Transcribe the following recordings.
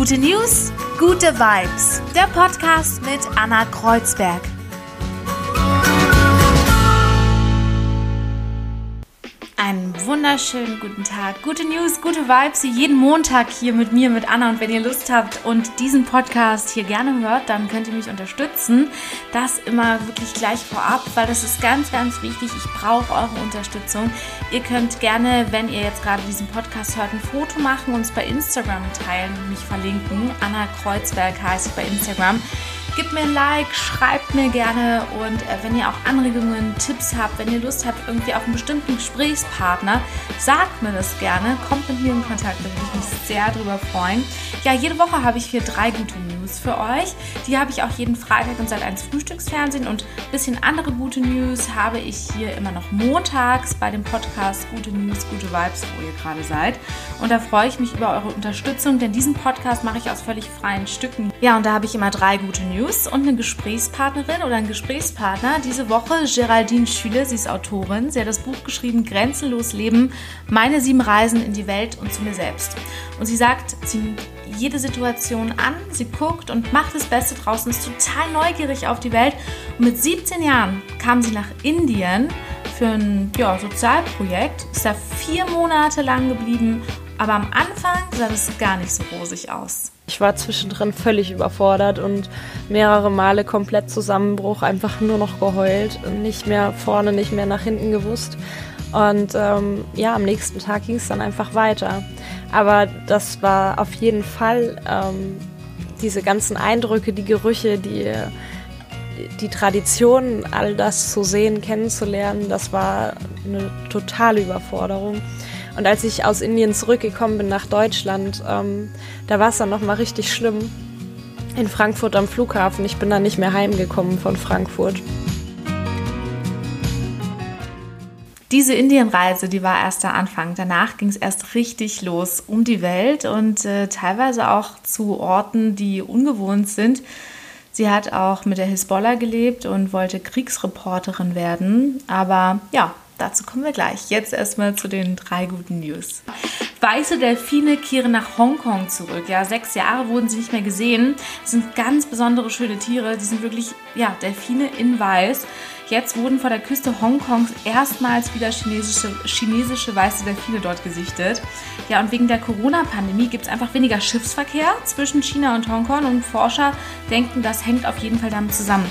Gute News, gute Vibes. Der Podcast mit Anna Kreuzberg. Einen wunderschönen guten Tag. Gute News, gute Vibes, jeden Montag hier mit mir, mit Anna. Und wenn ihr Lust habt und diesen Podcast hier gerne hört, dann könnt ihr mich unterstützen. Das immer wirklich gleich vorab, weil das ist ganz, ganz wichtig. Ich brauche eure Unterstützung. Ihr könnt gerne, wenn ihr jetzt gerade diesen Podcast hört, ein Foto machen und es bei Instagram teilen und mich verlinken. Anna Kreuzberg heißt bei Instagram. Gebt mir ein Like, schreibt mir gerne und äh, wenn ihr auch Anregungen, Tipps habt, wenn ihr Lust habt irgendwie auf einen bestimmten Gesprächspartner, sagt mir das gerne. Kommt mit mir in Kontakt, da würde ich mich sehr drüber freuen. Ja, jede Woche habe ich hier drei gute News für euch. Die habe ich auch jeden Freitag und seit eins Frühstücksfernsehen und ein bisschen andere gute News habe ich hier immer noch montags bei dem Podcast Gute News, gute Vibes, wo ihr gerade seid. Und da freue ich mich über eure Unterstützung, denn diesen Podcast mache ich aus völlig freien Stücken. Ja, und da habe ich immer drei gute News und eine Gesprächspartnerin oder einen Gesprächspartner. Diese Woche Geraldine Schüle, sie ist Autorin. Sie hat das Buch geschrieben Grenzenlos Leben, meine sieben Reisen in die Welt und zu mir selbst. Und sie sagt, sie nimmt jede Situation an, sie guckt und macht das Beste draußen, ist total neugierig auf die Welt. Und mit 17 Jahren kam sie nach Indien für ein ja, Sozialprojekt, ist da vier Monate lang geblieben, aber am Anfang sah das gar nicht so rosig aus. Ich war zwischendrin völlig überfordert und mehrere Male komplett Zusammenbruch, einfach nur noch geheult, nicht mehr vorne, nicht mehr nach hinten gewusst. Und ähm, ja, am nächsten Tag ging es dann einfach weiter. Aber das war auf jeden Fall ähm, diese ganzen Eindrücke, die Gerüche, die, die Traditionen, all das zu sehen, kennenzulernen, das war eine totale Überforderung. Und als ich aus Indien zurückgekommen bin nach Deutschland, ähm, da war es dann nochmal richtig schlimm. In Frankfurt am Flughafen. Ich bin dann nicht mehr heimgekommen von Frankfurt. Diese Indienreise, die war erst der Anfang. Danach ging es erst richtig los um die Welt und äh, teilweise auch zu Orten, die ungewohnt sind. Sie hat auch mit der Hisbollah gelebt und wollte Kriegsreporterin werden. Aber ja, dazu kommen wir gleich. Jetzt erstmal zu den drei guten News. Weiße Delfine kehren nach Hongkong zurück. Ja, sechs Jahre wurden sie nicht mehr gesehen. Das sind ganz besondere schöne Tiere. Die sind wirklich, ja, Delfine in Weiß. Jetzt wurden vor der Küste Hongkongs erstmals wieder chinesische, chinesische weiße Delfine dort gesichtet. Ja, und wegen der Corona-Pandemie gibt es einfach weniger Schiffsverkehr zwischen China und Hongkong und Forscher denken, das hängt auf jeden Fall damit zusammen.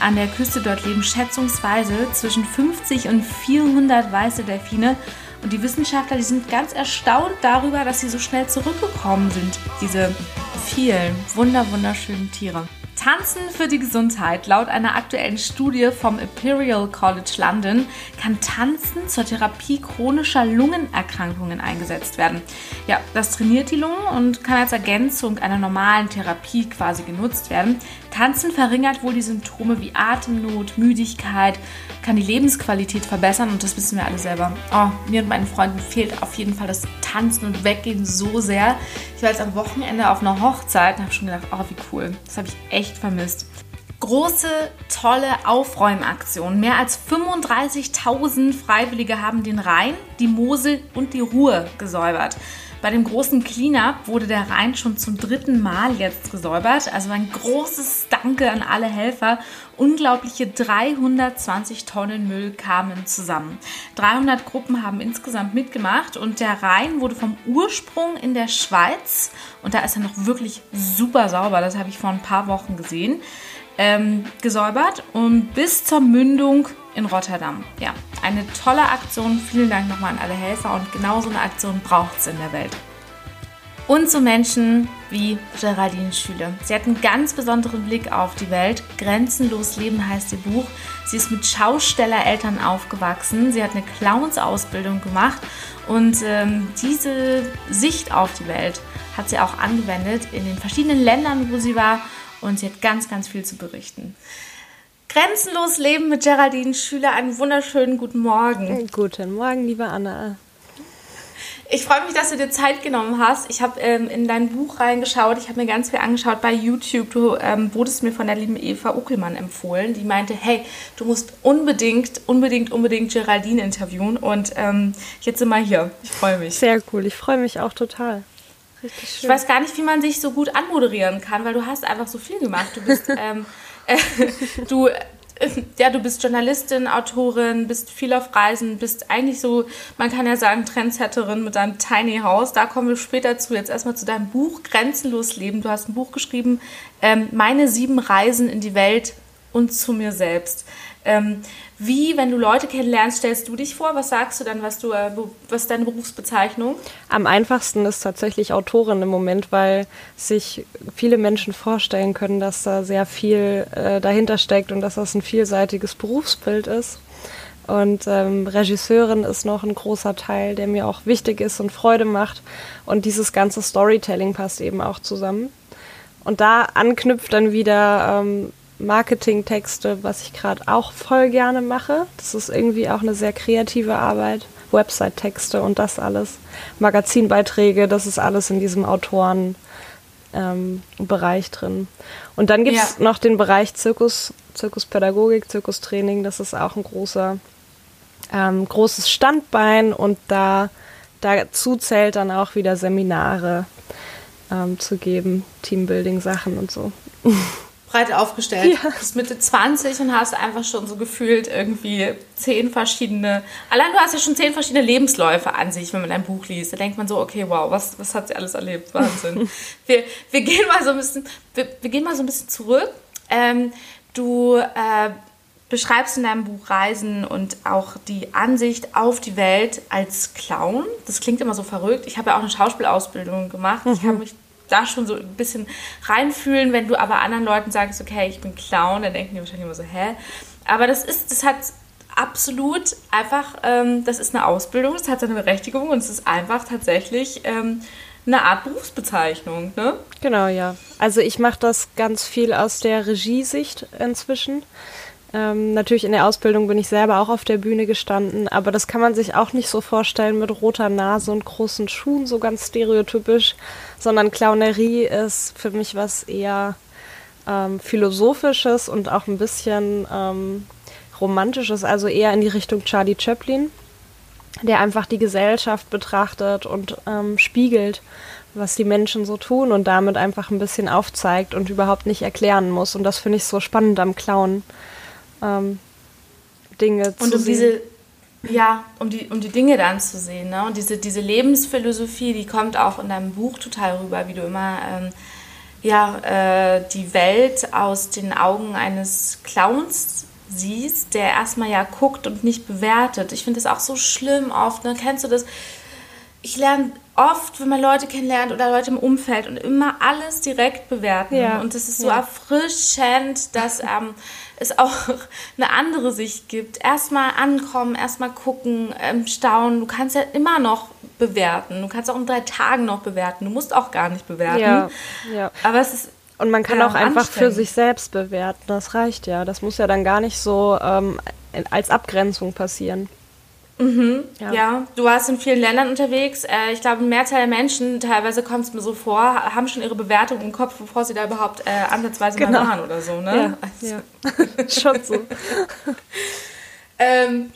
An der Küste dort leben schätzungsweise zwischen 50 und 400 weiße Delfine. Und die Wissenschaftler, die sind ganz erstaunt darüber, dass sie so schnell zurückgekommen sind, diese vielen wunder wunderschönen Tiere. Tanzen für die Gesundheit. Laut einer aktuellen Studie vom Imperial College London kann Tanzen zur Therapie chronischer Lungenerkrankungen eingesetzt werden. Ja, das trainiert die Lungen und kann als Ergänzung einer normalen Therapie quasi genutzt werden. Tanzen verringert wohl die Symptome wie Atemnot, Müdigkeit, kann die Lebensqualität verbessern und das wissen wir alle selber. Oh, mir und meinen Freunden fehlt auf jeden Fall das Tanzen und Weggehen so sehr. Ich war jetzt am Wochenende auf einer Hochzeit und habe schon gedacht, oh, wie cool. Das habe ich echt vermisst. Große, tolle Aufräumaktion. Mehr als 35.000 Freiwillige haben den Rhein, die Mosel und die Ruhr gesäubert. Bei dem großen Cleanup wurde der Rhein schon zum dritten Mal jetzt gesäubert. Also ein großes Danke an alle Helfer. Unglaubliche 320 Tonnen Müll kamen zusammen. 300 Gruppen haben insgesamt mitgemacht und der Rhein wurde vom Ursprung in der Schweiz und da ist er noch wirklich super sauber. Das habe ich vor ein paar Wochen gesehen ähm, gesäubert und bis zur Mündung in Rotterdam. Ja, eine tolle Aktion. Vielen Dank nochmal an alle Helfer und genau so eine Aktion braucht es in der Welt. Und so Menschen wie Geraldine Schüle. Sie hat einen ganz besonderen Blick auf die Welt. Grenzenlos Leben heißt ihr Buch. Sie ist mit Schaustellereltern aufgewachsen. Sie hat eine Clownsausbildung gemacht und ähm, diese Sicht auf die Welt hat sie auch angewendet in den verschiedenen Ländern, wo sie war und sie hat ganz, ganz viel zu berichten. Grenzenlos Leben mit Geraldine Schüler. Einen wunderschönen guten Morgen. Guten Morgen, liebe Anna. Ich freue mich, dass du dir Zeit genommen hast. Ich habe ähm, in dein Buch reingeschaut. Ich habe mir ganz viel angeschaut bei YouTube. Du ähm, wurdest mir von der lieben Eva Uckelmann empfohlen. Die meinte, hey, du musst unbedingt, unbedingt, unbedingt Geraldine interviewen. Und ähm, jetzt sind wir hier. Ich freue mich. Sehr cool. Ich freue mich auch total. Richtig schön. Ich weiß gar nicht, wie man sich so gut anmoderieren kann, weil du hast einfach so viel gemacht. Du bist, ähm, äh, du, äh, ja, du bist Journalistin, Autorin, bist viel auf Reisen, bist eigentlich so, man kann ja sagen, Trendsetterin mit deinem Tiny House. Da kommen wir später zu. Jetzt erstmal zu deinem Buch Grenzenlos Leben. Du hast ein Buch geschrieben, ähm, Meine sieben Reisen in die Welt und zu mir selbst. Ähm, wie, wenn du Leute kennenlernst, stellst du dich vor? Was sagst du dann, was, du, äh, was ist deine Berufsbezeichnung? Am einfachsten ist tatsächlich Autorin im Moment, weil sich viele Menschen vorstellen können, dass da sehr viel äh, dahinter steckt und dass das ein vielseitiges Berufsbild ist. Und ähm, Regisseurin ist noch ein großer Teil, der mir auch wichtig ist und Freude macht. Und dieses ganze Storytelling passt eben auch zusammen. Und da anknüpft dann wieder ähm, Marketingtexte, was ich gerade auch voll gerne mache. Das ist irgendwie auch eine sehr kreative Arbeit. Website-Texte und das alles. Magazinbeiträge, das ist alles in diesem Autorenbereich ähm, drin. Und dann gibt es ja. noch den Bereich Zirkus, Zirkuspädagogik, Zirkustraining. Das ist auch ein großer, ähm, großes Standbein und da dazu zählt dann auch wieder Seminare ähm, zu geben, Teambuilding-Sachen und so. breit aufgestellt. Ja. Du bist Mitte 20 und hast einfach schon so gefühlt irgendwie zehn verschiedene, allein du hast ja schon zehn verschiedene Lebensläufe an sich, wenn man ein Buch liest. Da denkt man so, okay, wow, was, was hat sie alles erlebt? Wahnsinn. wir, wir gehen mal so ein bisschen, wir, wir gehen mal so ein bisschen zurück. Ähm, du äh, beschreibst in deinem Buch Reisen und auch die Ansicht auf die Welt als Clown. Das klingt immer so verrückt. Ich habe ja auch eine Schauspielausbildung gemacht. Mhm. Ich habe mich da schon so ein bisschen reinfühlen. Wenn du aber anderen Leuten sagst, okay, ich bin Clown, dann denken die wahrscheinlich immer so, hä? Aber das ist, das hat absolut einfach, ähm, das ist eine Ausbildung, das hat seine Berechtigung und es ist einfach tatsächlich ähm, eine Art Berufsbezeichnung, ne? Genau, ja. Also ich mache das ganz viel aus der Regiesicht inzwischen. Ähm, natürlich in der Ausbildung bin ich selber auch auf der Bühne gestanden, aber das kann man sich auch nicht so vorstellen mit roter Nase und großen Schuhen, so ganz stereotypisch, sondern Clownerie ist für mich was eher ähm, philosophisches und auch ein bisschen ähm, romantisches, also eher in die Richtung Charlie Chaplin, der einfach die Gesellschaft betrachtet und ähm, spiegelt, was die Menschen so tun und damit einfach ein bisschen aufzeigt und überhaupt nicht erklären muss. Und das finde ich so spannend am Clown ähm, Dinge und zu um sehen. Diese, ja, um die, um die Dinge dann zu sehen. Ne? Und diese, diese Lebensphilosophie, die kommt auch in deinem Buch total rüber, wie du immer ähm, ja, äh, die Welt aus den Augen eines Clowns siehst, der erstmal ja guckt und nicht bewertet. Ich finde das auch so schlimm oft. Ne? Kennst du das? Ich lerne oft, wenn man Leute kennenlernt oder Leute im Umfeld und immer alles direkt bewerten. Ja. Und das ist so ja. erfrischend, dass ähm, es auch eine andere Sicht gibt. Erstmal ankommen, erstmal gucken, ähm, staunen. Du kannst ja immer noch bewerten. Du kannst auch in drei Tagen noch bewerten. Du musst auch gar nicht bewerten. Ja, ja. Aber es ist und man kann ja, auch einfach für sich selbst bewerten. Das reicht ja. Das muss ja dann gar nicht so ähm, als Abgrenzung passieren. Mhm, ja. ja. du warst in vielen Ländern unterwegs. Äh, ich glaube, ein Mehrteil der Menschen, teilweise kommt es mir so vor, haben schon ihre Bewertung im Kopf, bevor sie da überhaupt äh, ansatzweise genau. mal waren oder so. Ne? Ja, also. ja. schon so. ähm,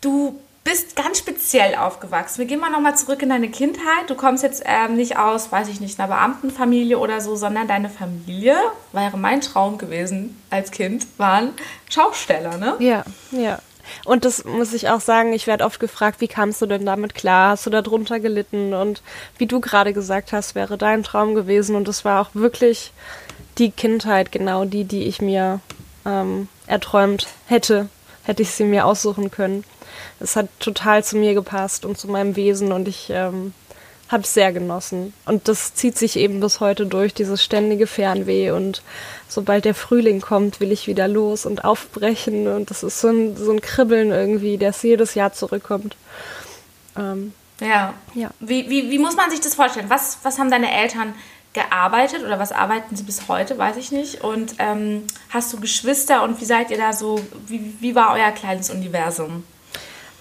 du bist ganz speziell aufgewachsen. Wir gehen mal nochmal zurück in deine Kindheit. Du kommst jetzt ähm, nicht aus, weiß ich nicht, einer Beamtenfamilie oder so, sondern deine Familie, wäre mein Traum gewesen als Kind, waren Schausteller, ne? Ja, ja. Und das muss ich auch sagen, ich werde oft gefragt, wie kamst du denn damit klar? Hast du darunter gelitten? Und wie du gerade gesagt hast, wäre dein Traum gewesen. Und das war auch wirklich die Kindheit, genau die, die ich mir ähm, erträumt hätte, hätte ich sie mir aussuchen können. Es hat total zu mir gepasst und zu meinem Wesen und ich ähm, habe es sehr genossen. Und das zieht sich eben bis heute durch, dieses ständige Fernweh. Und sobald der Frühling kommt, will ich wieder los und aufbrechen. Und das ist so ein, so ein Kribbeln irgendwie, das jedes Jahr zurückkommt. Ähm, ja. ja. Wie, wie, wie muss man sich das vorstellen? Was, was haben deine Eltern gearbeitet oder was arbeiten sie bis heute, weiß ich nicht. Und ähm, hast du Geschwister und wie seid ihr da so, wie, wie war euer kleines Universum?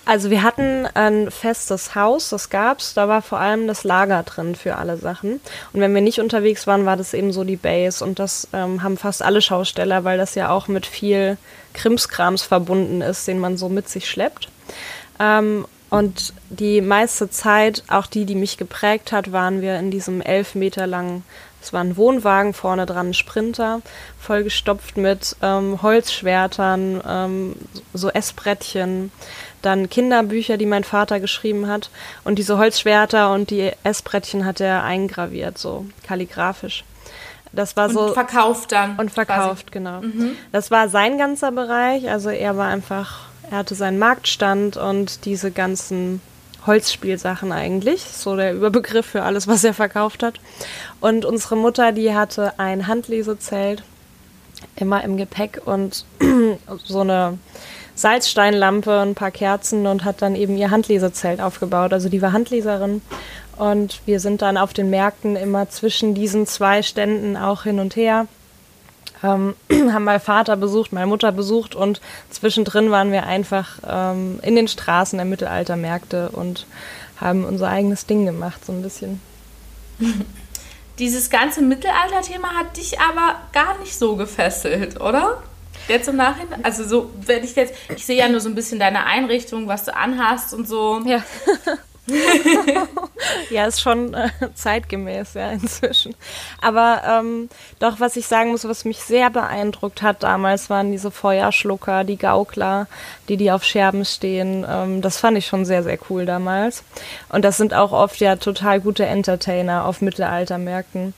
Also wir hatten ein festes Haus, das gab's. Da war vor allem das Lager drin für alle Sachen. Und wenn wir nicht unterwegs waren, war das eben so die Base. Und das ähm, haben fast alle Schausteller, weil das ja auch mit viel Krimskrams verbunden ist, den man so mit sich schleppt. Ähm, und die meiste Zeit, auch die, die mich geprägt hat, waren wir in diesem elf Meter langen, es war ein Wohnwagen, vorne dran ein Sprinter, vollgestopft mit ähm, Holzschwertern, ähm, so Essbrettchen, dann Kinderbücher, die mein Vater geschrieben hat. Und diese Holzschwerter und die Essbrettchen hat er eingraviert, so kalligrafisch. Das war und so. verkauft dann. Und verkauft, quasi. genau. Mhm. Das war sein ganzer Bereich. Also er war einfach, er hatte seinen Marktstand und diese ganzen Holzspielsachen eigentlich, so der Überbegriff für alles, was er verkauft hat. Und unsere Mutter, die hatte ein Handlesezelt immer im Gepäck und so eine Salzsteinlampe, ein paar Kerzen und hat dann eben ihr Handlesezelt aufgebaut. Also die war Handleserin und wir sind dann auf den Märkten immer zwischen diesen zwei Ständen auch hin und her. Ähm, haben mal Vater besucht, meine Mutter besucht und zwischendrin waren wir einfach ähm, in den Straßen der Mittelaltermärkte und haben unser eigenes Ding gemacht, so ein bisschen. Dieses ganze Mittelalter-Thema hat dich aber gar nicht so gefesselt, oder? Jetzt im Nachhinein? Also so, wenn ich jetzt, ich sehe ja nur so ein bisschen deine Einrichtung, was du anhast und so. Ja. ja, ist schon äh, zeitgemäß, ja, inzwischen. Aber ähm, doch, was ich sagen muss, was mich sehr beeindruckt hat damals, waren diese Feuerschlucker, die Gaukler, die, die auf Scherben stehen. Ähm, das fand ich schon sehr, sehr cool damals. Und das sind auch oft ja total gute Entertainer auf Mittelaltermärkten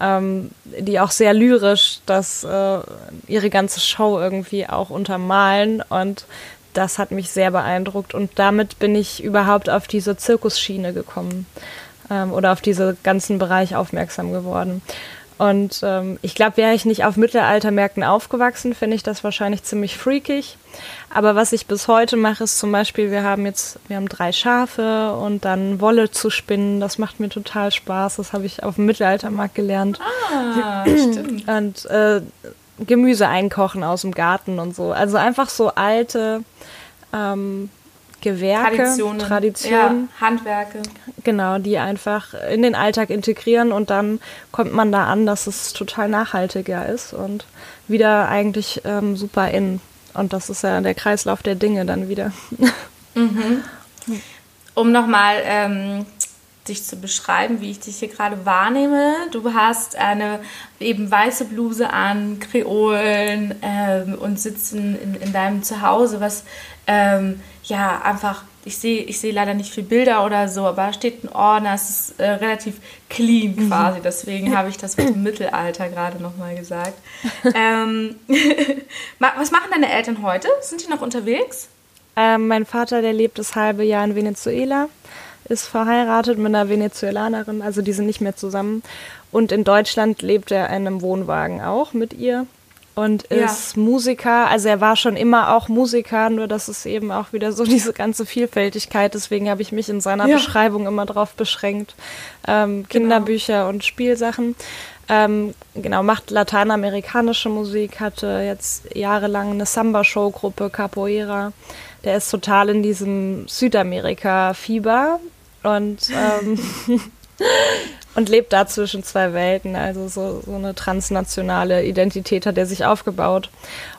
ähm, die auch sehr lyrisch das, äh, ihre ganze Show irgendwie auch untermalen und das hat mich sehr beeindruckt und damit bin ich überhaupt auf diese Zirkusschiene gekommen ähm, oder auf diesen ganzen Bereich aufmerksam geworden. Und ähm, ich glaube, wäre ich nicht auf Mittelaltermärkten aufgewachsen, finde ich das wahrscheinlich ziemlich freakig. Aber was ich bis heute mache, ist zum Beispiel, wir haben jetzt, wir haben drei Schafe und dann Wolle zu spinnen. Das macht mir total Spaß. Das habe ich auf dem Mittelaltermarkt gelernt. Ah, stimmt. Und äh, Gemüse einkochen aus dem Garten und so. Also einfach so alte ähm, Gewerke, Traditionen, Traditionen ja, Handwerke. Genau, die einfach in den Alltag integrieren und dann kommt man da an, dass es total nachhaltiger ist und wieder eigentlich ähm, super in. Und das ist ja der Kreislauf der Dinge dann wieder. Mhm. Um nochmal ähm, dich zu beschreiben, wie ich dich hier gerade wahrnehme. Du hast eine eben weiße Bluse an, Kreolen ähm, und sitzen in, in deinem Zuhause, was ähm, ja einfach, ich sehe ich seh leider nicht viele Bilder oder so, aber da steht ein Ordner, es ist äh, relativ clean mhm. quasi, deswegen habe ich das mit dem Mittelalter gerade nochmal gesagt. ähm, was machen deine Eltern heute? Sind die noch unterwegs? Ähm, mein Vater, der lebt das halbe Jahr in Venezuela ist verheiratet mit einer Venezuelanerin, also die sind nicht mehr zusammen. Und in Deutschland lebt er in einem Wohnwagen auch mit ihr und ist ja. Musiker. Also er war schon immer auch Musiker, nur das ist eben auch wieder so diese ganze Vielfältigkeit. Deswegen habe ich mich in seiner ja. Beschreibung immer darauf beschränkt. Ähm, Kinderbücher genau. und Spielsachen. Ähm, genau, macht lateinamerikanische Musik, hatte jetzt jahrelang eine Samba-Show-Gruppe, Capoeira. Der ist total in diesem Südamerika-Fieber und, ähm, und lebt da zwischen zwei Welten. Also so, so eine transnationale Identität hat er sich aufgebaut.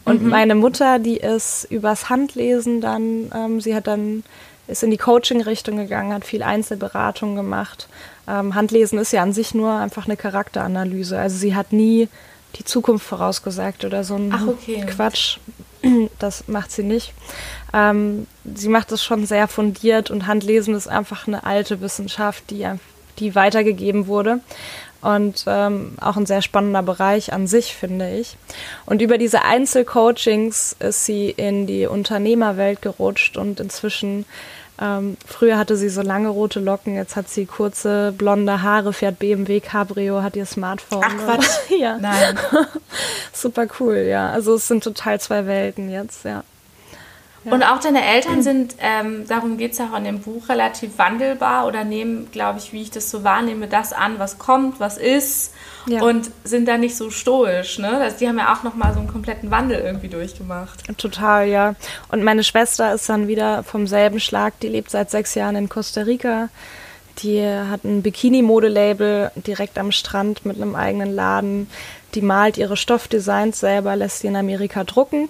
Und mhm. meine Mutter, die ist übers Handlesen dann, ähm, sie hat dann ist in die Coaching-Richtung gegangen, hat viel Einzelberatung gemacht. Ähm, Handlesen ist ja an sich nur einfach eine Charakteranalyse. Also sie hat nie die Zukunft vorausgesagt oder so ein okay. Quatsch. Das macht sie nicht. Ähm, sie macht es schon sehr fundiert und Handlesen ist einfach eine alte Wissenschaft, die, die weitergegeben wurde. Und ähm, auch ein sehr spannender Bereich an sich, finde ich. Und über diese Einzelcoachings ist sie in die Unternehmerwelt gerutscht und inzwischen ähm, früher hatte sie so lange rote Locken, jetzt hat sie kurze blonde Haare, fährt BMW Cabrio, hat ihr Smartphone. Ach Quatsch. ja. Nein. Super cool, ja. Also es sind total zwei Welten jetzt, ja. Ja. Und auch deine Eltern sind, ähm, darum geht es auch in dem Buch, relativ wandelbar oder nehmen, glaube ich, wie ich das so wahrnehme, das an, was kommt, was ist ja. und sind da nicht so stoisch. Ne? Also die haben ja auch nochmal so einen kompletten Wandel irgendwie durchgemacht. Total, ja. Und meine Schwester ist dann wieder vom selben Schlag, die lebt seit sechs Jahren in Costa Rica. Die hat ein Bikini-Modelabel direkt am Strand mit einem eigenen Laden. Die malt ihre Stoffdesigns selber, lässt sie in Amerika drucken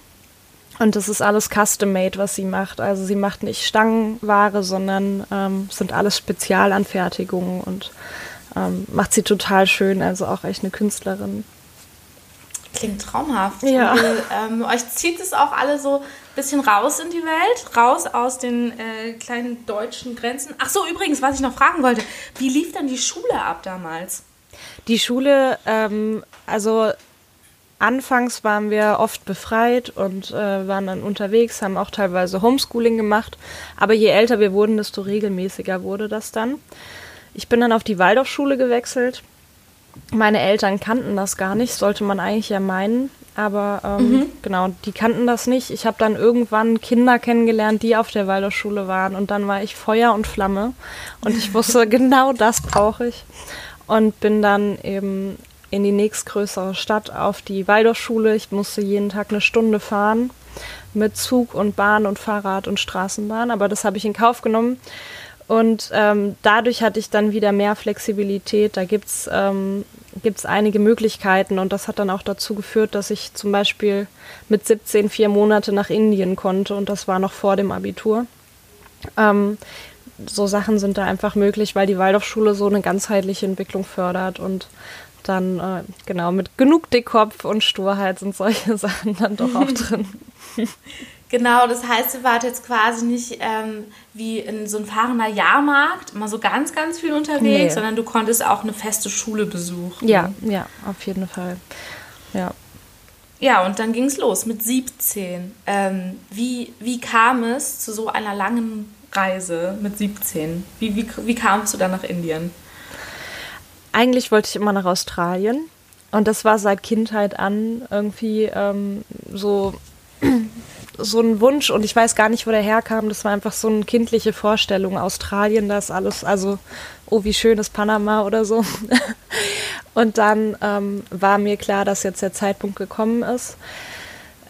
Und das ist alles custom-made, was sie macht. Also sie macht nicht Stangenware, sondern ähm, sind alles Spezialanfertigungen und ähm, macht sie total schön. Also auch echt eine Künstlerin. Klingt traumhaft. Ja. Und, ähm, euch zieht es auch alle so ein bisschen raus in die Welt, raus aus den äh, kleinen deutschen Grenzen. Ach so, übrigens, was ich noch fragen wollte, wie lief dann die Schule ab damals? Die Schule, ähm, also anfangs waren wir oft befreit und äh, waren dann unterwegs, haben auch teilweise Homeschooling gemacht. Aber je älter wir wurden, desto regelmäßiger wurde das dann. Ich bin dann auf die Waldorfschule gewechselt. Meine Eltern kannten das gar nicht, sollte man eigentlich ja meinen. Aber ähm, mhm. genau, die kannten das nicht. Ich habe dann irgendwann Kinder kennengelernt, die auf der Waldorfschule waren. Und dann war ich Feuer und Flamme. Und ich wusste, genau das brauche ich. Und bin dann eben in die nächstgrößere Stadt auf die Waldorfschule. Ich musste jeden Tag eine Stunde fahren mit Zug und Bahn und Fahrrad und Straßenbahn, aber das habe ich in Kauf genommen. Und ähm, dadurch hatte ich dann wieder mehr Flexibilität. Da gibt es ähm, einige Möglichkeiten und das hat dann auch dazu geführt, dass ich zum Beispiel mit 17 vier Monate nach Indien konnte und das war noch vor dem Abitur. Ähm, so Sachen sind da einfach möglich, weil die Waldorfschule so eine ganzheitliche Entwicklung fördert und dann äh, genau mit genug Dickkopf und Sturheit sind solche Sachen dann doch auch drin. Genau, das heißt, ihr wart jetzt quasi nicht ähm, wie in so einem fahrender Jahrmarkt immer so ganz, ganz viel unterwegs, nee. sondern du konntest auch eine feste Schule besuchen. Ja, ja, auf jeden Fall. Ja. Ja, und dann ging es los mit 17. Ähm, wie, wie kam es zu so einer langen Reise mit 17? Wie, wie, wie kamst du dann nach Indien? Eigentlich wollte ich immer nach Australien. Und das war seit Kindheit an irgendwie ähm, so, so ein Wunsch. Und ich weiß gar nicht, wo der herkam. Das war einfach so eine kindliche Vorstellung. Australien, das alles, also, oh, wie schön ist Panama oder so. und dann ähm, war mir klar, dass jetzt der Zeitpunkt gekommen ist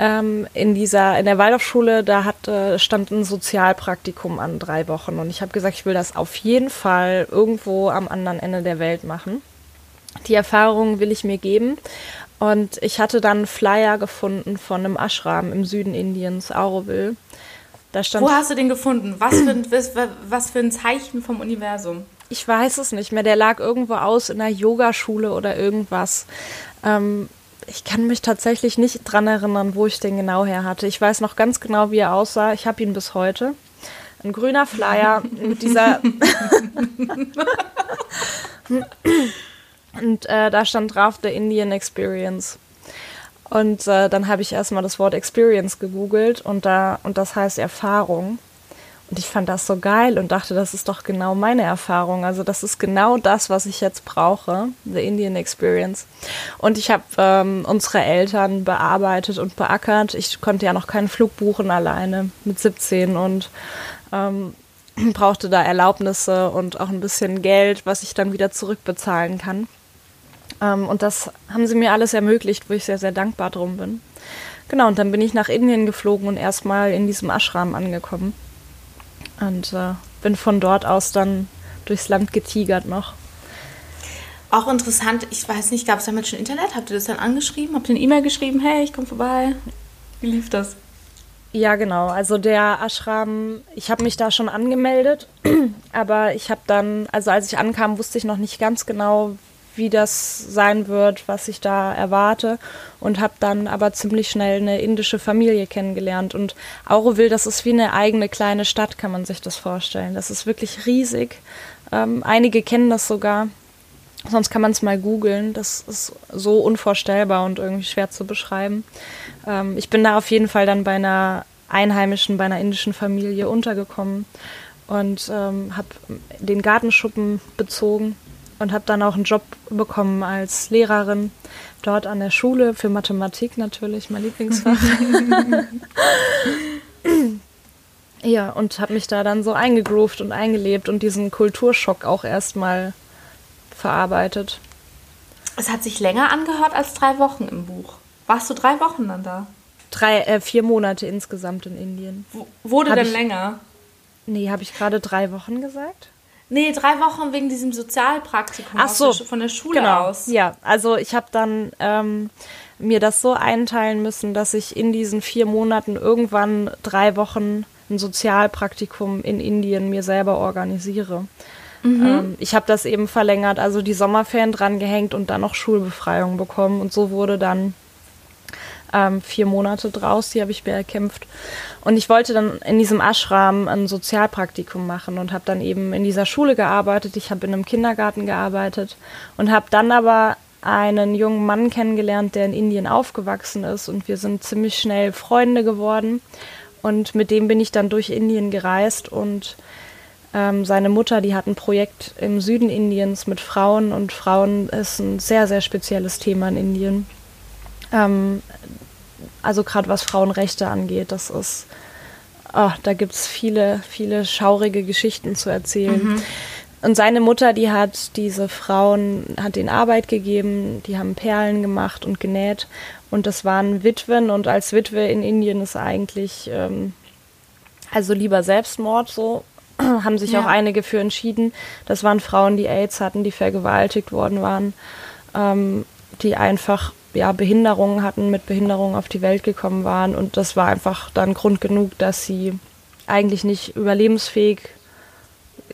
ähm, in dieser, in der Waldorfschule, da hat, äh, stand ein Sozialpraktikum an drei Wochen. Und ich habe gesagt, ich will das auf jeden Fall irgendwo am anderen Ende der Welt machen. Die Erfahrung will ich mir geben. Und ich hatte dann einen Flyer gefunden von einem Ashram im Süden Indiens, Auroville. Da stand, Wo hast du den gefunden? Was für, ein, was, was für ein Zeichen vom Universum? Ich weiß es nicht mehr. Der lag irgendwo aus in einer Yogaschule oder irgendwas. Ähm, ich kann mich tatsächlich nicht dran erinnern, wo ich den genau her hatte. Ich weiß noch ganz genau, wie er aussah. Ich habe ihn bis heute. Ein grüner Flyer mit dieser. und äh, da stand drauf The Indian Experience. Und äh, dann habe ich erstmal das Wort Experience gegoogelt und da und das heißt Erfahrung. Und ich fand das so geil und dachte, das ist doch genau meine Erfahrung. Also das ist genau das, was ich jetzt brauche, the Indian Experience. Und ich habe ähm, unsere Eltern bearbeitet und beackert. Ich konnte ja noch keinen Flug buchen alleine mit 17 und ähm, brauchte da Erlaubnisse und auch ein bisschen Geld, was ich dann wieder zurückbezahlen kann. Ähm, und das haben sie mir alles ermöglicht, wo ich sehr, sehr dankbar drum bin. Genau, und dann bin ich nach Indien geflogen und erstmal in diesem Ashram angekommen. Und äh, bin von dort aus dann durchs Land getigert noch. Auch interessant, ich weiß nicht, gab es damals schon Internet? Habt ihr das dann angeschrieben? Habt ihr eine E-Mail geschrieben? Hey, ich komme vorbei. Wie lief das? Ja, genau. Also der Ashram, ich habe mich da schon angemeldet, aber ich habe dann, also als ich ankam, wusste ich noch nicht ganz genau, wie das sein wird, was ich da erwarte und habe dann aber ziemlich schnell eine indische Familie kennengelernt und Auroville, das ist wie eine eigene kleine Stadt, kann man sich das vorstellen. Das ist wirklich riesig. Ähm, einige kennen das sogar. Sonst kann man es mal googeln. Das ist so unvorstellbar und irgendwie schwer zu beschreiben. Ähm, ich bin da auf jeden Fall dann bei einer einheimischen, bei einer indischen Familie untergekommen und ähm, habe den Gartenschuppen bezogen und habe dann auch einen Job bekommen als Lehrerin dort an der Schule für Mathematik natürlich, mein Lieblingsfach. ja, und habe mich da dann so eingegroovt und eingelebt und diesen Kulturschock auch erstmal verarbeitet. Es hat sich länger angehört als drei Wochen im Buch. Warst du drei Wochen dann da? Drei, äh, vier Monate insgesamt in Indien. W wurde hab denn ich, länger? Nee, habe ich gerade drei Wochen gesagt? Nee, drei Wochen wegen diesem Sozialpraktikum Ach so, von der Schule genau. aus. Ja, also ich habe dann ähm, mir das so einteilen müssen, dass ich in diesen vier Monaten irgendwann drei Wochen ein Sozialpraktikum in Indien mir selber organisiere. Mhm. Ähm, ich habe das eben verlängert, also die Sommerferien dran gehängt und dann noch Schulbefreiung bekommen. Und so wurde dann ähm, vier Monate draus, die habe ich mir erkämpft. Und ich wollte dann in diesem Ashram ein Sozialpraktikum machen und habe dann eben in dieser Schule gearbeitet. Ich habe in einem Kindergarten gearbeitet und habe dann aber einen jungen Mann kennengelernt, der in Indien aufgewachsen ist und wir sind ziemlich schnell Freunde geworden. Und mit dem bin ich dann durch Indien gereist und ähm, seine Mutter, die hat ein Projekt im Süden Indiens mit Frauen und Frauen ist ein sehr, sehr spezielles Thema in Indien. Ähm, also gerade was Frauenrechte angeht, das ist, oh, da gibt es viele, viele schaurige Geschichten zu erzählen. Mhm. Und seine Mutter, die hat diese Frauen, hat ihnen Arbeit gegeben, die haben Perlen gemacht und genäht. Und das waren Witwen und als Witwe in Indien ist eigentlich, ähm, also lieber Selbstmord so, haben sich ja. auch einige für entschieden. Das waren Frauen, die AIDS hatten, die vergewaltigt worden waren, ähm, die einfach ja, Behinderungen hatten, mit Behinderungen auf die Welt gekommen waren. Und das war einfach dann Grund genug, dass sie eigentlich nicht überlebensfähig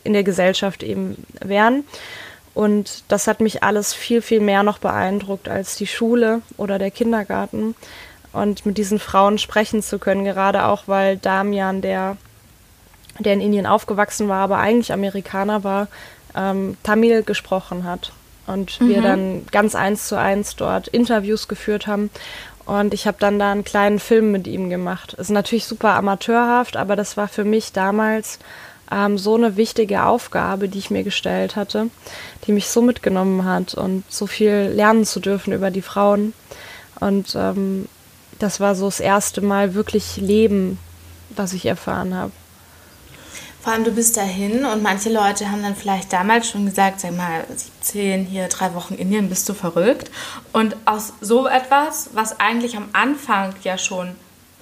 in der Gesellschaft eben wären. Und das hat mich alles viel, viel mehr noch beeindruckt als die Schule oder der Kindergarten. Und mit diesen Frauen sprechen zu können, gerade auch weil Damian, der, der in Indien aufgewachsen war, aber eigentlich Amerikaner war, ähm, Tamil gesprochen hat und mhm. wir dann ganz eins zu eins dort Interviews geführt haben. Und ich habe dann da einen kleinen Film mit ihm gemacht. Ist natürlich super amateurhaft, aber das war für mich damals ähm, so eine wichtige Aufgabe, die ich mir gestellt hatte, die mich so mitgenommen hat und so viel lernen zu dürfen über die Frauen. Und ähm, das war so das erste Mal wirklich Leben, was ich erfahren habe. Vor allem, du bist dahin und manche Leute haben dann vielleicht damals schon gesagt, sag mal, 17, hier drei Wochen Indien, bist du verrückt? Und aus so etwas, was eigentlich am Anfang ja schon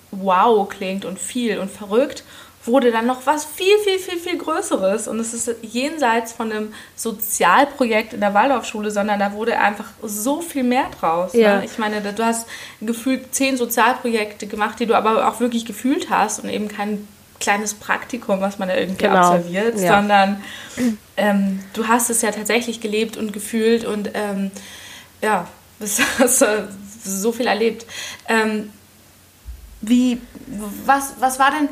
wow klingt und viel und verrückt, wurde dann noch was viel, viel, viel, viel Größeres. Und es ist jenseits von einem Sozialprojekt in der Waldorfschule, sondern da wurde einfach so viel mehr draus. Ne? Ja. Ne? Ich meine, du hast gefühlt zehn Sozialprojekte gemacht, die du aber auch wirklich gefühlt hast und eben kein kleines Praktikum, was man da irgendwie genau. absolviert, ja. sondern ähm, du hast es ja tatsächlich gelebt und gefühlt und ähm, ja, du hast so viel erlebt. Ähm, wie, was, was war denn,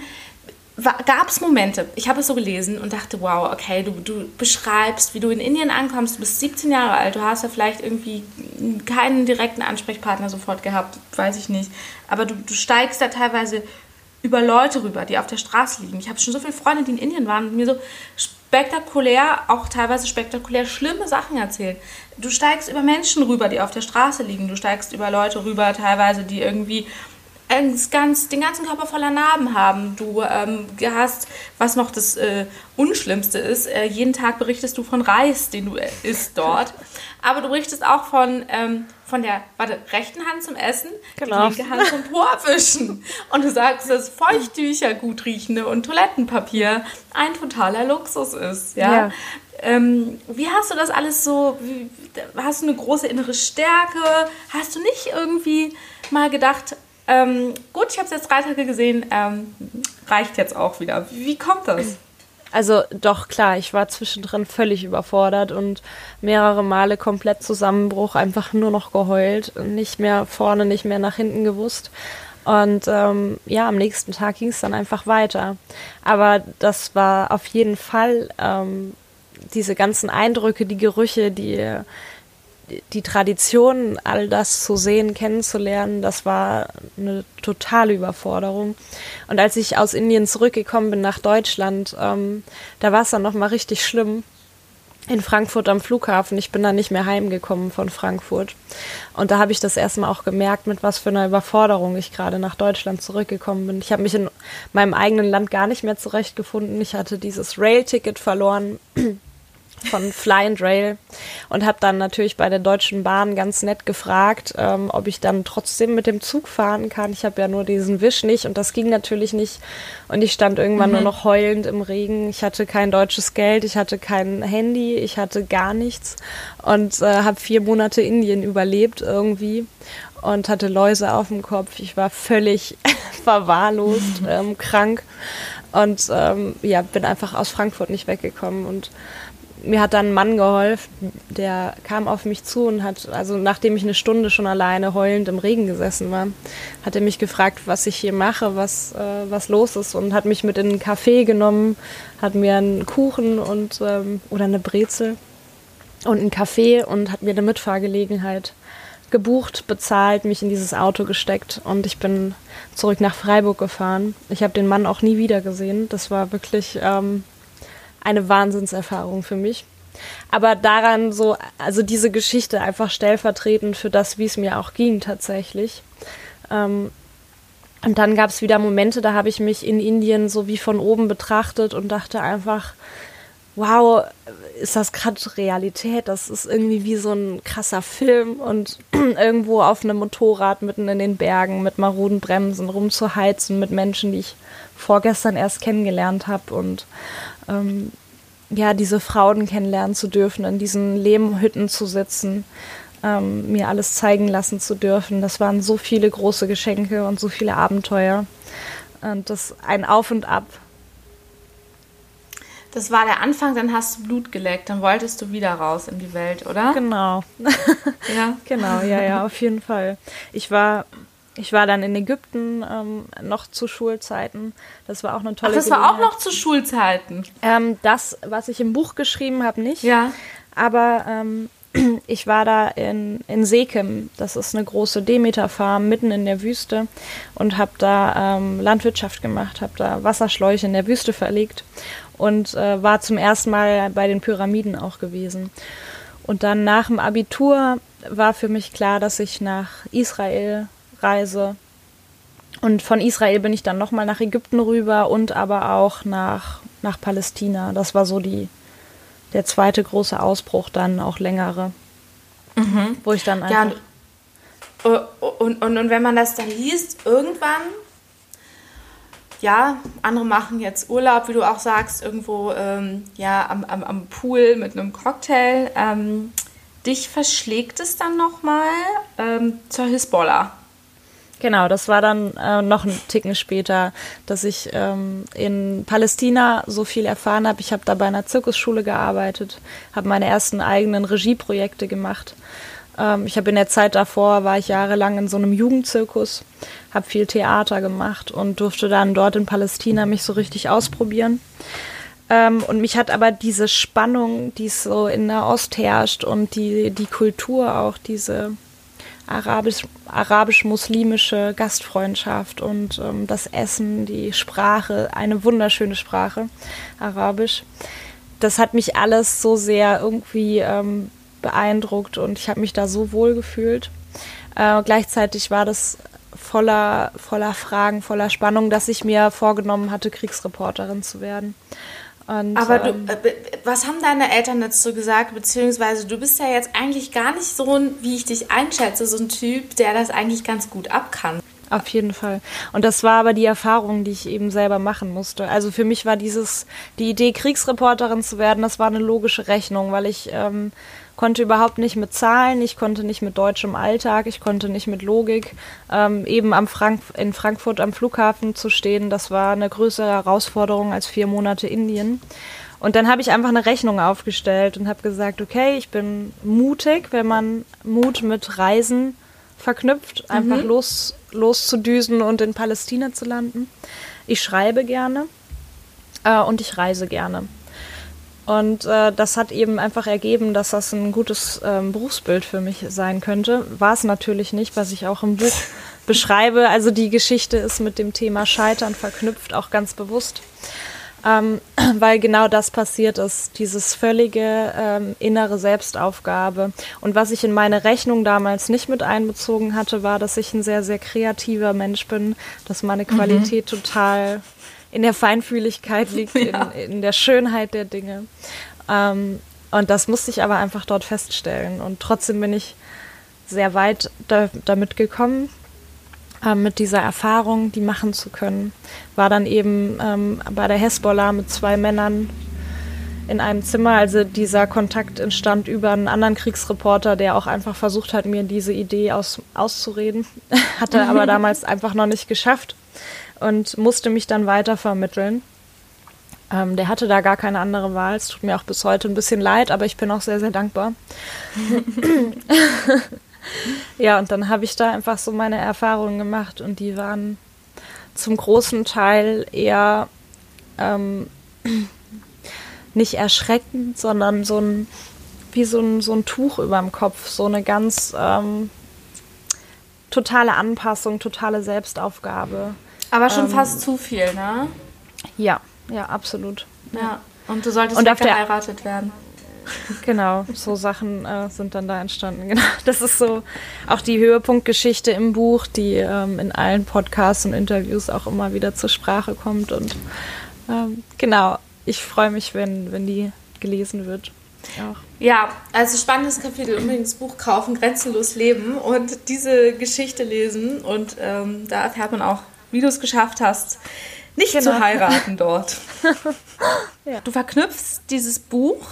gab es Momente, ich habe es so gelesen und dachte, wow, okay, du, du beschreibst, wie du in Indien ankommst, du bist 17 Jahre alt, du hast ja vielleicht irgendwie keinen direkten Ansprechpartner sofort gehabt, weiß ich nicht, aber du, du steigst da teilweise über Leute rüber, die auf der Straße liegen. Ich habe schon so viele Freunde, die in Indien waren und mir so spektakulär, auch teilweise spektakulär schlimme Sachen erzählen. Du steigst über Menschen rüber, die auf der Straße liegen. Du steigst über Leute rüber, teilweise, die irgendwie ganz, den ganzen Körper voller Narben haben. Du ähm, hast, was noch das äh, Unschlimmste ist, äh, jeden Tag berichtest du von Reis, den du äh, isst dort. Aber du berichtest auch von, ähm, von der warte, rechten Hand zum Essen, genau. die linke Hand zum Porwischen. Und du sagst, dass Feuchttücher gut riechende und Toilettenpapier ein totaler Luxus ist. Ja. ja. Ähm, wie hast du das alles so? Wie, hast du eine große innere Stärke? Hast du nicht irgendwie mal gedacht, ähm, gut, ich habe es jetzt drei Tage gesehen, ähm, reicht jetzt auch wieder. Wie kommt das? Also doch klar, ich war zwischendrin völlig überfordert und mehrere Male komplett Zusammenbruch, einfach nur noch geheult, nicht mehr vorne, nicht mehr nach hinten gewusst. Und ähm, ja, am nächsten Tag ging es dann einfach weiter. Aber das war auf jeden Fall ähm, diese ganzen Eindrücke, die Gerüche, die die Tradition, all das zu sehen, kennenzulernen, das war eine totale Überforderung. Und als ich aus Indien zurückgekommen bin nach Deutschland, ähm, da war es dann nochmal richtig schlimm in Frankfurt am Flughafen. Ich bin dann nicht mehr heimgekommen von Frankfurt. Und da habe ich das erstmal auch gemerkt, mit was für einer Überforderung ich gerade nach Deutschland zurückgekommen bin. Ich habe mich in meinem eigenen Land gar nicht mehr zurechtgefunden. Ich hatte dieses Rail-Ticket verloren von Fly and Rail und habe dann natürlich bei der Deutschen Bahn ganz nett gefragt, ähm, ob ich dann trotzdem mit dem Zug fahren kann. Ich habe ja nur diesen Wisch nicht und das ging natürlich nicht. Und ich stand irgendwann mhm. nur noch heulend im Regen. Ich hatte kein deutsches Geld, ich hatte kein Handy, ich hatte gar nichts und äh, habe vier Monate Indien überlebt irgendwie und hatte Läuse auf dem Kopf. Ich war völlig verwahrlost, ähm, krank und ähm, ja, bin einfach aus Frankfurt nicht weggekommen und mir hat dann ein Mann geholfen, der kam auf mich zu und hat, also nachdem ich eine Stunde schon alleine heulend im Regen gesessen war, hat er mich gefragt, was ich hier mache, was, äh, was los ist und hat mich mit in einen Café genommen, hat mir einen Kuchen und ähm, oder eine Brezel und einen Kaffee und hat mir eine Mitfahrgelegenheit gebucht, bezahlt, mich in dieses Auto gesteckt und ich bin zurück nach Freiburg gefahren. Ich habe den Mann auch nie wieder gesehen. Das war wirklich ähm, eine Wahnsinnserfahrung für mich. Aber daran so, also diese Geschichte einfach stellvertretend für das, wie es mir auch ging tatsächlich. Ähm, und dann gab es wieder Momente, da habe ich mich in Indien so wie von oben betrachtet und dachte einfach, wow, ist das gerade Realität? Das ist irgendwie wie so ein krasser Film und irgendwo auf einem Motorrad mitten in den Bergen mit maroden Bremsen rumzuheizen mit Menschen, die ich vorgestern erst kennengelernt habe und ähm, ja, diese Frauen kennenlernen zu dürfen, in diesen Lehmhütten zu sitzen, ähm, mir alles zeigen lassen zu dürfen. Das waren so viele große Geschenke und so viele Abenteuer. Und das ein Auf und Ab. Das war der Anfang, dann hast du Blut geleckt, dann wolltest du wieder raus in die Welt, oder? Genau. ja. Genau, ja, ja, auf jeden Fall. Ich war ich war dann in Ägypten ähm, noch zu Schulzeiten. Das war auch eine tolle Ach, das war auch noch zu Schulzeiten? Ähm, das, was ich im Buch geschrieben habe, nicht. Ja. Aber ähm, ich war da in, in Sekem. Das ist eine große Demeter-Farm mitten in der Wüste und habe da ähm, Landwirtschaft gemacht, habe da Wasserschläuche in der Wüste verlegt und äh, war zum ersten Mal bei den Pyramiden auch gewesen. Und dann nach dem Abitur war für mich klar, dass ich nach Israel Reise. Und von Israel bin ich dann nochmal nach Ägypten rüber und aber auch nach, nach Palästina. Das war so die, der zweite große Ausbruch, dann auch längere. Mhm. Wo ich dann einfach. Ja, und, und, und, und wenn man das dann liest, irgendwann, ja, andere machen jetzt Urlaub, wie du auch sagst, irgendwo ähm, ja, am, am, am Pool mit einem Cocktail. Ähm, dich verschlägt es dann nochmal ähm, zur Hisbollah. Genau, das war dann äh, noch ein Ticken später, dass ich ähm, in Palästina so viel erfahren habe. Ich habe da bei einer Zirkusschule gearbeitet, habe meine ersten eigenen Regieprojekte gemacht. Ähm, ich habe in der Zeit davor, war ich jahrelang in so einem Jugendzirkus, habe viel Theater gemacht und durfte dann dort in Palästina mich so richtig ausprobieren. Ähm, und mich hat aber diese Spannung, die so in der Ost herrscht und die, die Kultur auch, diese arabisch, arabisch-muslimische Gastfreundschaft und ähm, das Essen, die Sprache, eine wunderschöne Sprache, Arabisch. Das hat mich alles so sehr irgendwie ähm, beeindruckt und ich habe mich da so wohl gefühlt. Äh, gleichzeitig war das voller, voller Fragen, voller Spannung, dass ich mir vorgenommen hatte, Kriegsreporterin zu werden. Und, Aber du, ähm, äh, was haben deine Eltern dazu gesagt? Beziehungsweise du bist ja jetzt eigentlich gar nicht so ein, wie ich dich einschätze, so ein Typ, der das eigentlich ganz gut abkann. Auf jeden Fall. Und das war aber die Erfahrung, die ich eben selber machen musste. Also für mich war dieses, die Idee, Kriegsreporterin zu werden, das war eine logische Rechnung, weil ich ähm, konnte überhaupt nicht mit Zahlen, ich konnte nicht mit deutschem Alltag, ich konnte nicht mit Logik. Ähm, eben am Frank in Frankfurt am Flughafen zu stehen, das war eine größere Herausforderung als vier Monate Indien. Und dann habe ich einfach eine Rechnung aufgestellt und habe gesagt, okay, ich bin mutig, wenn man Mut mit Reisen verknüpft, einfach mhm. los, loszudüsen und in Palästina zu landen. Ich schreibe gerne äh, und ich reise gerne. Und äh, das hat eben einfach ergeben, dass das ein gutes ähm, Berufsbild für mich sein könnte. War es natürlich nicht, was ich auch im Buch beschreibe. Also die Geschichte ist mit dem Thema Scheitern verknüpft, auch ganz bewusst. Ähm, weil genau das passiert ist, dieses völlige ähm, innere Selbstaufgabe. Und was ich in meine Rechnung damals nicht mit einbezogen hatte, war, dass ich ein sehr, sehr kreativer Mensch bin, dass meine mhm. Qualität mhm. total in der Feinfühligkeit liegt, ja. in, in, der Schönheit der Dinge. Ähm, Und das musste ich aber einfach dort feststellen. Und trotzdem bin ich sehr weit da, damit gekommen, äh, mit dieser Erfahrung, die machen zu können. War dann eben ähm, bei der Hezbollah mit zwei Männern in einem Zimmer. Also dieser Kontakt entstand über einen anderen Kriegsreporter, der auch einfach versucht hat, mir diese Idee aus, auszureden. Hatte aber damals einfach noch nicht geschafft und musste mich dann weiter vermitteln. Ähm, der hatte da gar keine andere Wahl. Es tut mir auch bis heute ein bisschen leid, aber ich bin auch sehr, sehr dankbar. ja, und dann habe ich da einfach so meine Erfahrungen gemacht und die waren zum großen Teil eher ähm, nicht erschreckend, sondern so ein, wie so ein, so ein Tuch über dem Kopf, so eine ganz ähm, totale Anpassung, totale Selbstaufgabe. Aber schon ähm, fast zu viel, ne? Ja, ja, absolut. Ja, und du solltest und geheiratet werden. Genau, so Sachen äh, sind dann da entstanden. Genau, das ist so auch die Höhepunktgeschichte im Buch, die ähm, in allen Podcasts und Interviews auch immer wieder zur Sprache kommt. Und ähm, genau, ich freue mich, wenn, wenn die gelesen wird. Auch. Ja, also spannendes Kapitel. Unbedingt das Buch kaufen, grenzenlos leben und diese Geschichte lesen. Und ähm, da erfährt man auch, wie du es geschafft hast, nicht genau. zu heiraten dort. ja. Du verknüpfst dieses Buch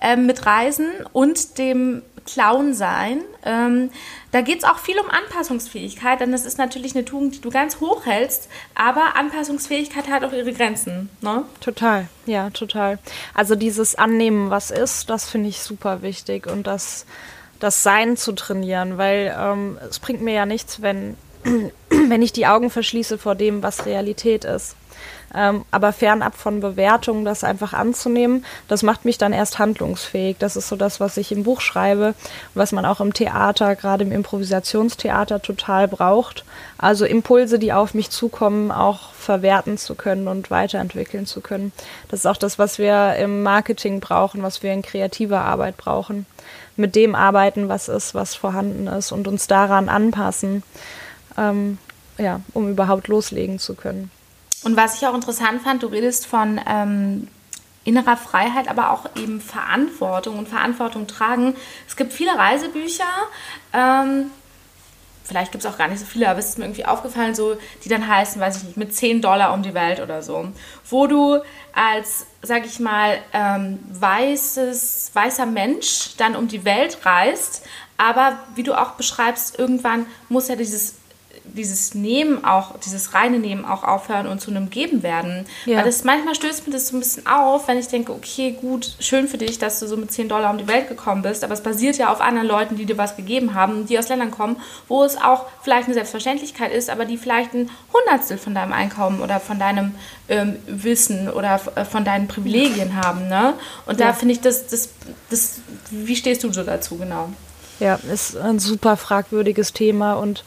ähm, mit Reisen und dem Clown sein. Ähm, da geht es auch viel um Anpassungsfähigkeit, denn das ist natürlich eine Tugend, die du ganz hoch hältst, aber Anpassungsfähigkeit hat auch ihre Grenzen. Ne? Total, ja, total. Also dieses Annehmen, was ist, das finde ich super wichtig und das, das Sein zu trainieren, weil ähm, es bringt mir ja nichts, wenn, wenn ich die Augen verschließe vor dem, was Realität ist. Ähm, aber fernab von Bewertungen, das einfach anzunehmen, das macht mich dann erst handlungsfähig. Das ist so das, was ich im Buch schreibe, was man auch im Theater, gerade im Improvisationstheater total braucht. Also Impulse, die auf mich zukommen, auch verwerten zu können und weiterentwickeln zu können. Das ist auch das, was wir im Marketing brauchen, was wir in kreativer Arbeit brauchen. Mit dem arbeiten, was ist, was vorhanden ist und uns daran anpassen, ähm, ja, um überhaupt loslegen zu können. Und was ich auch interessant fand, du redest von ähm, innerer Freiheit, aber auch eben Verantwortung und Verantwortung tragen. Es gibt viele Reisebücher, ähm, vielleicht gibt es auch gar nicht so viele, aber es ist mir irgendwie aufgefallen, so, die dann heißen, weiß ich nicht, mit 10 Dollar um die Welt oder so. Wo du als, sag ich mal, ähm, weißes, weißer Mensch dann um die Welt reist, aber wie du auch beschreibst, irgendwann muss ja dieses dieses Nehmen auch, dieses reine Nehmen auch aufhören und zu einem Geben werden. Ja. Weil das manchmal stößt mir das so ein bisschen auf, wenn ich denke, okay, gut, schön für dich, dass du so mit 10 Dollar um die Welt gekommen bist, aber es basiert ja auf anderen Leuten, die dir was gegeben haben, die aus Ländern kommen, wo es auch vielleicht eine Selbstverständlichkeit ist, aber die vielleicht ein Hundertstel von deinem Einkommen oder von deinem ähm, Wissen oder äh, von deinen Privilegien haben. Ne? Und ja. da finde ich das, das, das, wie stehst du so dazu genau? Ja, ist ein super fragwürdiges Thema und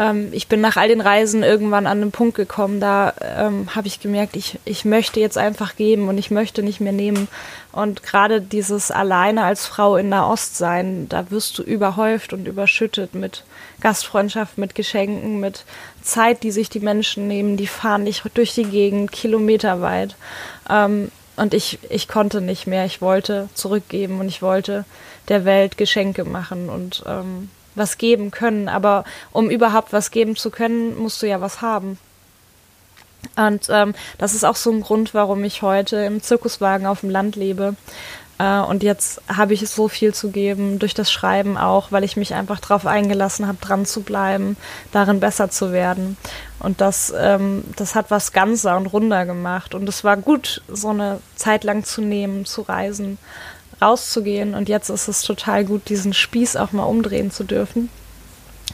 ähm, ich bin nach all den Reisen irgendwann an einen Punkt gekommen, da ähm, habe ich gemerkt, ich, ich möchte jetzt einfach geben und ich möchte nicht mehr nehmen. Und gerade dieses alleine als Frau in der Ost sein, da wirst du überhäuft und überschüttet mit Gastfreundschaft, mit Geschenken, mit Zeit, die sich die Menschen nehmen, die fahren dich durch die Gegend, kilometerweit. Ähm, und ich, ich konnte nicht mehr. Ich wollte zurückgeben und ich wollte der Welt Geschenke machen. Und ähm, was geben können. Aber um überhaupt was geben zu können, musst du ja was haben. Und ähm, das ist auch so ein Grund, warum ich heute im Zirkuswagen auf dem Land lebe. Äh, und jetzt habe ich so viel zu geben, durch das Schreiben auch, weil ich mich einfach darauf eingelassen habe, dran zu bleiben, darin besser zu werden. Und das, ähm, das hat was ganzer und runder gemacht. Und es war gut, so eine Zeit lang zu nehmen, zu reisen rauszugehen. Und jetzt ist es total gut, diesen Spieß auch mal umdrehen zu dürfen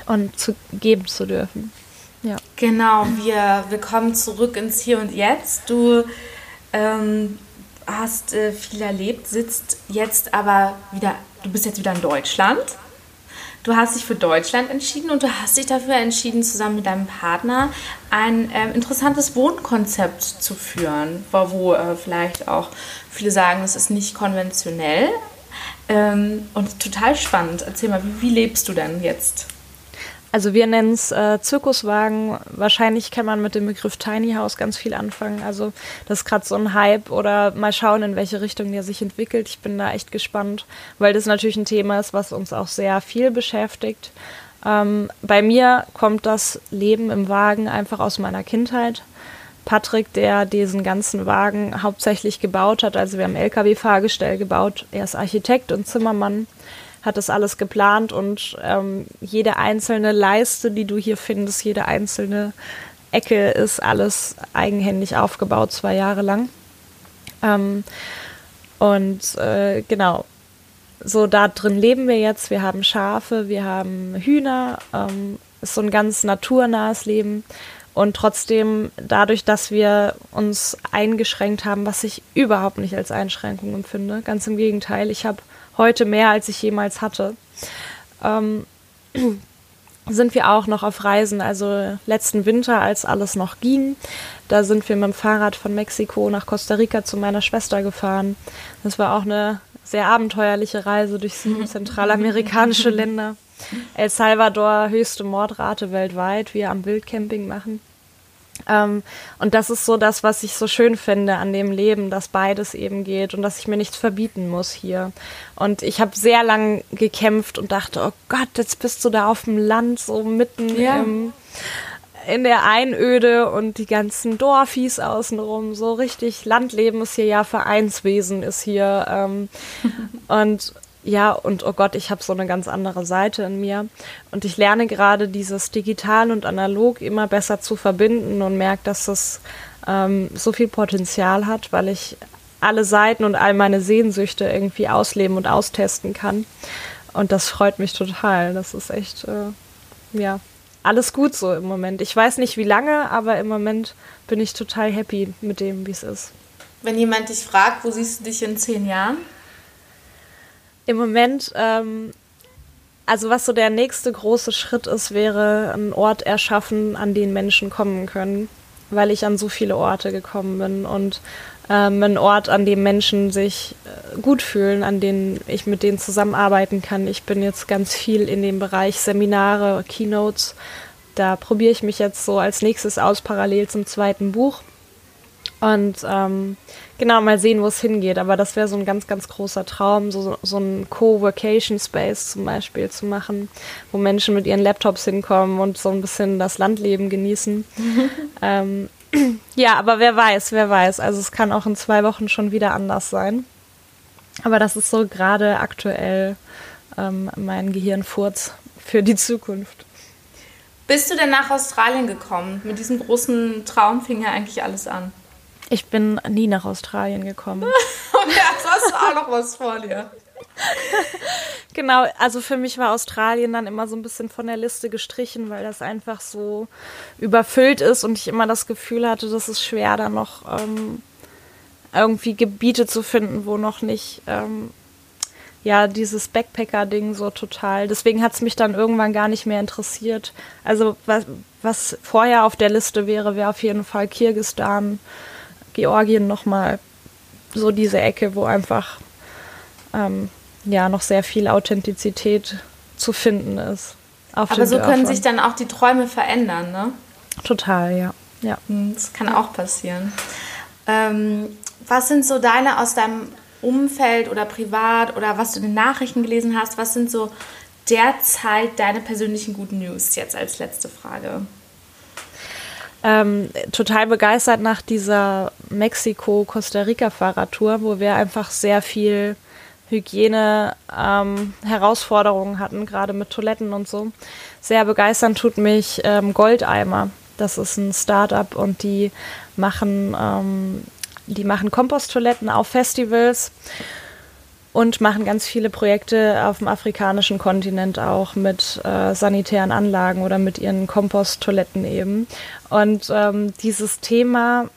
und zu geben zu dürfen. Ja. Genau, wir, wir kommen zurück ins Hier und Jetzt. Du ähm, hast äh, viel erlebt, sitzt jetzt aber wieder, du bist jetzt wieder in Deutschland. Du hast dich für Deutschland entschieden und du hast dich dafür entschieden, zusammen mit deinem Partner ein äh, interessantes Wohnkonzept zu führen, wo, wo äh, vielleicht auch viele sagen, es ist nicht konventionell. Ähm, und total spannend. Erzähl mal, wie, wie lebst du denn jetzt? Also wir nennen es äh, Zirkuswagen. Wahrscheinlich kann man mit dem Begriff Tiny House ganz viel anfangen. Also das ist gerade so ein Hype oder mal schauen, in welche Richtung der sich entwickelt. Ich bin da echt gespannt, weil das natürlich ein Thema ist, was uns auch sehr viel beschäftigt. Ähm, bei mir kommt das Leben im Wagen einfach aus meiner Kindheit. Patrick, der diesen ganzen Wagen hauptsächlich gebaut hat, also wir haben LKW-Fahrgestell gebaut. Er ist Architekt und Zimmermann hat das alles geplant und ähm, jede einzelne Leiste, die du hier findest, jede einzelne Ecke ist alles eigenhändig aufgebaut, zwei Jahre lang. Ähm, und äh, genau, so da drin leben wir jetzt. Wir haben Schafe, wir haben Hühner, ähm, ist so ein ganz naturnahes Leben. Und trotzdem, dadurch, dass wir uns eingeschränkt haben, was ich überhaupt nicht als Einschränkung empfinde, ganz im Gegenteil, ich habe heute mehr, als ich jemals hatte. Ähm, sind wir auch noch auf Reisen. Also letzten Winter, als alles noch ging, da sind wir mit dem Fahrrad von Mexiko nach Costa Rica zu meiner Schwester gefahren. Das war auch eine sehr abenteuerliche Reise durch sieben zentralamerikanische Länder. El Salvador, höchste Mordrate weltweit, wir am Wildcamping machen. Ähm, und das ist so das, was ich so schön finde an dem Leben, dass beides eben geht und dass ich mir nichts verbieten muss hier. Und ich habe sehr lang gekämpft und dachte, oh Gott, jetzt bist du da auf dem Land, so mitten ja. im, in der Einöde und die ganzen Dorfis außenrum. So richtig Landleben ist hier ja Vereinswesen ist hier. Ähm, und ja, und oh Gott, ich habe so eine ganz andere Seite in mir. Und ich lerne gerade dieses Digital und Analog immer besser zu verbinden und merke, dass es ähm, so viel Potenzial hat, weil ich alle Seiten und all meine Sehnsüchte irgendwie ausleben und austesten kann. Und das freut mich total. Das ist echt, äh, ja, alles gut so im Moment. Ich weiß nicht wie lange, aber im Moment bin ich total happy mit dem, wie es ist. Wenn jemand dich fragt, wo siehst du dich in zehn Jahren? Im Moment, ähm, also was so der nächste große Schritt ist, wäre ein Ort erschaffen, an den Menschen kommen können, weil ich an so viele Orte gekommen bin und ähm, ein Ort, an dem Menschen sich äh, gut fühlen, an denen ich mit denen zusammenarbeiten kann. Ich bin jetzt ganz viel in dem Bereich Seminare, Keynotes. Da probiere ich mich jetzt so als nächstes aus, parallel zum zweiten Buch. Und ähm, genau, mal sehen, wo es hingeht. Aber das wäre so ein ganz, ganz großer Traum, so, so ein Co-Worcation Space zum Beispiel zu machen, wo Menschen mit ihren Laptops hinkommen und so ein bisschen das Landleben genießen. ähm, ja, aber wer weiß, wer weiß. Also es kann auch in zwei Wochen schon wieder anders sein. Aber das ist so gerade aktuell ähm, mein Gehirnfurz für die Zukunft. Bist du denn nach Australien gekommen? Mit diesem großen Traum fing ja eigentlich alles an. Ich bin nie nach Australien gekommen. Und jetzt hast du auch noch was vor dir. genau, also für mich war Australien dann immer so ein bisschen von der Liste gestrichen, weil das einfach so überfüllt ist und ich immer das Gefühl hatte, das ist schwer, da noch ähm, irgendwie Gebiete zu finden, wo noch nicht ähm, ja dieses Backpacker-Ding so total. Deswegen hat es mich dann irgendwann gar nicht mehr interessiert. Also was, was vorher auf der Liste wäre, wäre auf jeden Fall Kirgistan. Georgien nochmal so diese Ecke, wo einfach ähm, ja noch sehr viel Authentizität zu finden ist. Aber so können sich dann auch die Träume verändern, ne? Total, ja. ja. Hm, das kann auch passieren. Ähm, was sind so deine aus deinem Umfeld oder privat oder was du in den Nachrichten gelesen hast, was sind so derzeit deine persönlichen guten News jetzt als letzte Frage? Ähm, total begeistert nach dieser Mexiko-Costa Rica-Fahrradtour, wo wir einfach sehr viel Hygiene-Herausforderungen ähm, hatten, gerade mit Toiletten und so. Sehr begeistern tut mich ähm, Goldeimer. Das ist ein Start-up und die machen, ähm, die machen Komposttoiletten auf Festivals und machen ganz viele Projekte auf dem afrikanischen Kontinent auch mit äh, sanitären Anlagen oder mit ihren Komposttoiletten eben. Und ähm, dieses Thema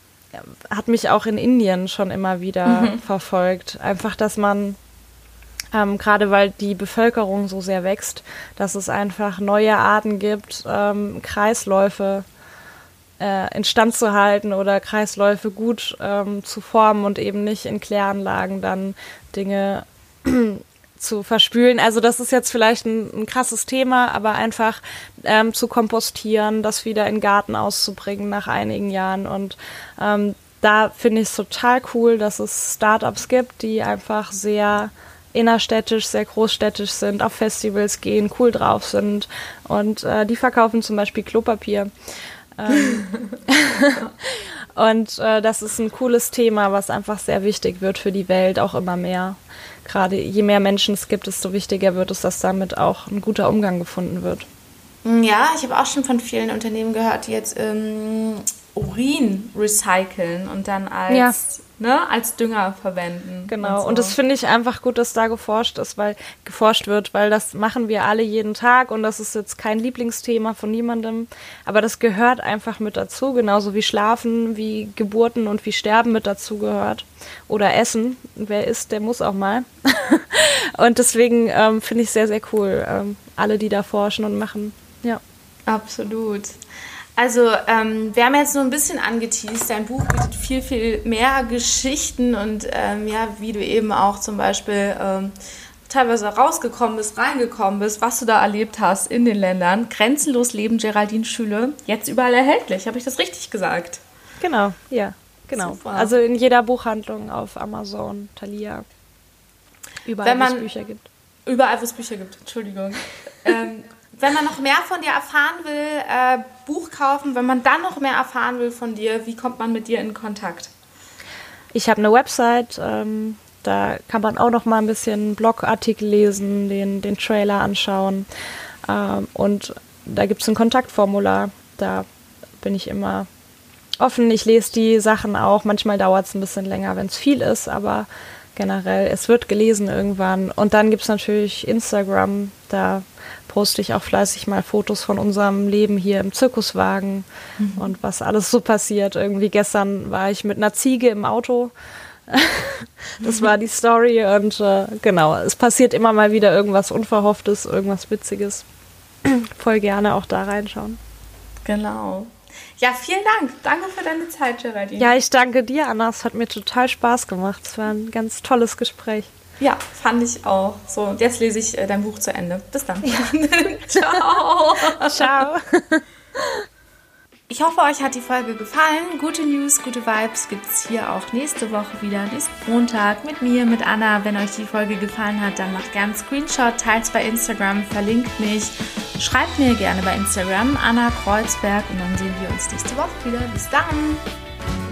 hat mich auch in Indien schon immer wieder mhm. verfolgt. Einfach, dass man ähm, gerade weil die Bevölkerung so sehr wächst, dass es einfach neue Arten gibt, ähm, Kreisläufe äh, instand zu halten oder Kreisläufe gut ähm, zu formen und eben nicht in Kläranlagen dann Dinge zu verspülen. Also das ist jetzt vielleicht ein, ein krasses Thema, aber einfach ähm, zu kompostieren, das wieder in den Garten auszubringen nach einigen Jahren. Und ähm, da finde ich es total cool, dass es Startups gibt, die einfach sehr innerstädtisch, sehr großstädtisch sind, auf Festivals gehen, cool drauf sind und äh, die verkaufen zum Beispiel Klopapier. Ähm, und äh, das ist ein cooles Thema, was einfach sehr wichtig wird für die Welt, auch immer mehr. Gerade je mehr Menschen es gibt, desto wichtiger wird es, dass damit auch ein guter Umgang gefunden wird. Ja, ich habe auch schon von vielen Unternehmen gehört, die jetzt ähm, Urin recyceln und dann als. Ne, als Dünger verwenden. Genau, und, so. und das finde ich einfach gut, dass da geforscht ist, weil geforscht wird, weil das machen wir alle jeden Tag und das ist jetzt kein Lieblingsthema von niemandem, aber das gehört einfach mit dazu, genauso wie Schlafen, wie Geburten und wie Sterben mit dazu gehört. Oder Essen. Wer isst, der muss auch mal. und deswegen ähm, finde ich sehr, sehr cool, ähm, alle, die da forschen und machen. Ja. Absolut. Also, ähm, wir haben jetzt nur ein bisschen angeteased. Dein Buch bietet viel, viel mehr Geschichten und ähm, ja, wie du eben auch zum Beispiel ähm, teilweise rausgekommen bist, reingekommen bist, was du da erlebt hast in den Ländern. Grenzenlos Leben Geraldine Schüle, jetzt überall erhältlich. Habe ich das richtig gesagt? Genau, ja, genau. Super. Also in jeder Buchhandlung auf Amazon, Thalia. Überall, wo es Bücher gibt. Überall, wo es Bücher gibt, Entschuldigung. wenn man noch mehr von dir erfahren will, äh, Buch kaufen. Wenn man dann noch mehr erfahren will von dir, wie kommt man mit dir in Kontakt? Ich habe eine Website, ähm, da kann man auch noch mal ein bisschen Blogartikel lesen, den, den Trailer anschauen. Ähm, und da gibt es ein Kontaktformular. Da bin ich immer offen. Ich lese die Sachen auch. Manchmal dauert es ein bisschen länger, wenn es viel ist, aber generell, es wird gelesen irgendwann. Und dann gibt es natürlich Instagram. Da poste ich auch fleißig mal Fotos von unserem Leben hier im Zirkuswagen mhm. und was alles so passiert. Irgendwie gestern war ich mit einer Ziege im Auto. das war die Story und äh, genau, es passiert immer mal wieder irgendwas Unverhofftes, irgendwas Witziges. Voll gerne auch da reinschauen. Genau. Ja, vielen Dank. Danke für deine Zeit, Geraldine. Ja, ich danke dir, Anna. Es hat mir total Spaß gemacht. Es war ein ganz tolles Gespräch. Ja, fand ich auch. So, jetzt lese ich äh, dein Buch zu Ende. Bis dann. Ja. Ciao. Ciao. Ich hoffe, euch hat die Folge gefallen. Gute News, gute Vibes gibt es hier auch nächste Woche wieder. Nächsten Montag mit mir, mit Anna. Wenn euch die Folge gefallen hat, dann macht gerne einen Screenshot, teilt es bei Instagram, verlinkt mich. Schreibt mir gerne bei Instagram Anna Kreuzberg und dann sehen wir uns nächste Woche wieder. Bis dann!